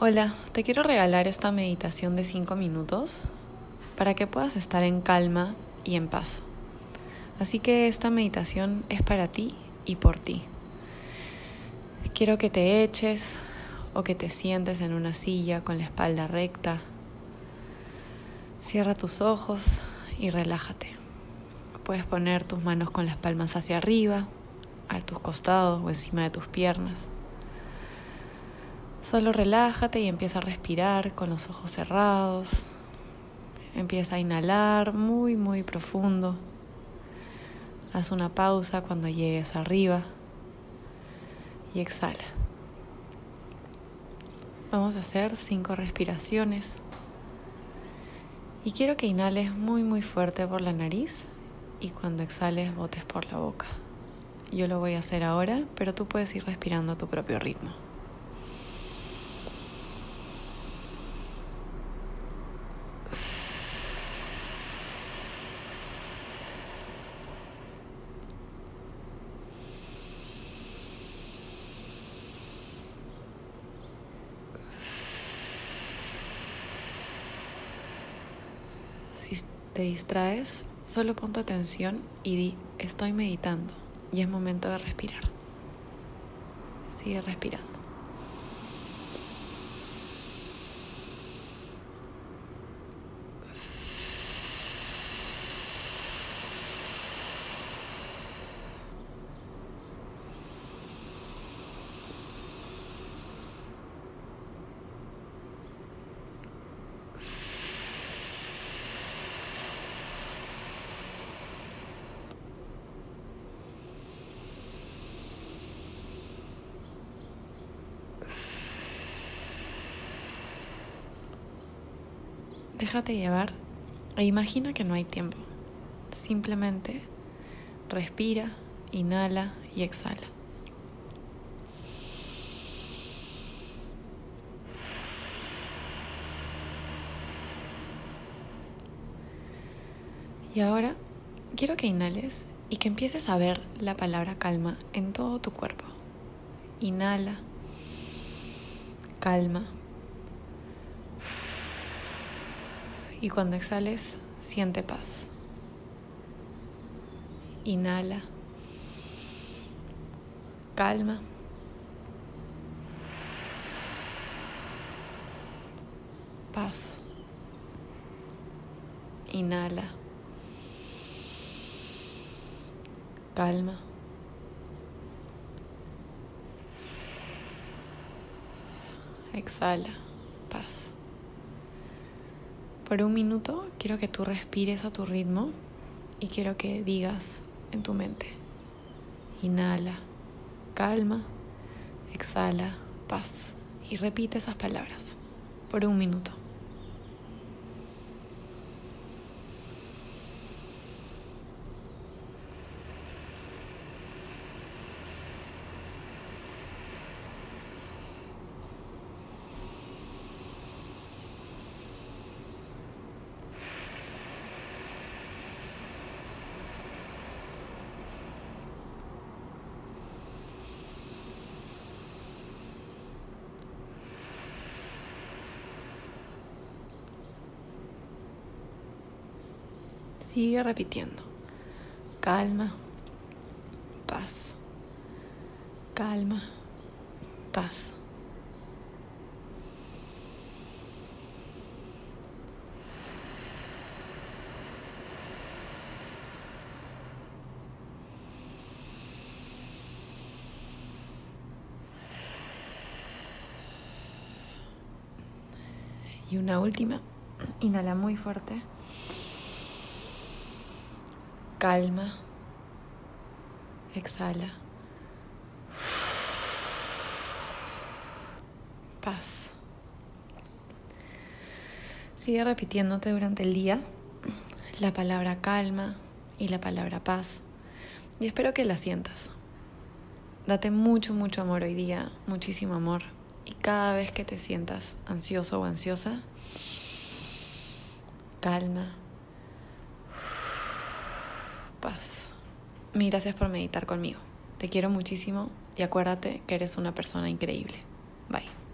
Hola, te quiero regalar esta meditación de 5 minutos para que puedas estar en calma y en paz. Así que esta meditación es para ti y por ti. Quiero que te eches o que te sientes en una silla con la espalda recta. Cierra tus ojos y relájate. Puedes poner tus manos con las palmas hacia arriba, a tus costados o encima de tus piernas. Solo relájate y empieza a respirar con los ojos cerrados. Empieza a inhalar muy, muy profundo. Haz una pausa cuando llegues arriba y exhala. Vamos a hacer cinco respiraciones. Y quiero que inhales muy, muy fuerte por la nariz y cuando exhales botes por la boca. Yo lo voy a hacer ahora, pero tú puedes ir respirando a tu propio ritmo. Si te distraes, solo pon tu atención y di, estoy meditando y es momento de respirar. Sigue respirando. Déjate llevar e imagina que no hay tiempo. Simplemente respira, inhala y exhala. Y ahora quiero que inhales y que empieces a ver la palabra calma en todo tu cuerpo. Inhala, calma. Y cuando exhales, siente paz. Inhala. Calma. Paz. Inhala. Calma. Exhala. Paz. Por un minuto quiero que tú respires a tu ritmo y quiero que digas en tu mente, inhala, calma, exhala, paz. Y repite esas palabras por un minuto. Sigue repitiendo. Calma, paz. Calma, paz. Y una última. Inhala muy fuerte calma, exhala, paz. Sigue repitiéndote durante el día la palabra calma y la palabra paz y espero que la sientas. Date mucho, mucho amor hoy día, muchísimo amor. Y cada vez que te sientas ansioso o ansiosa, calma, paz. Gracias por meditar conmigo. Te quiero muchísimo y acuérdate que eres una persona increíble. Bye.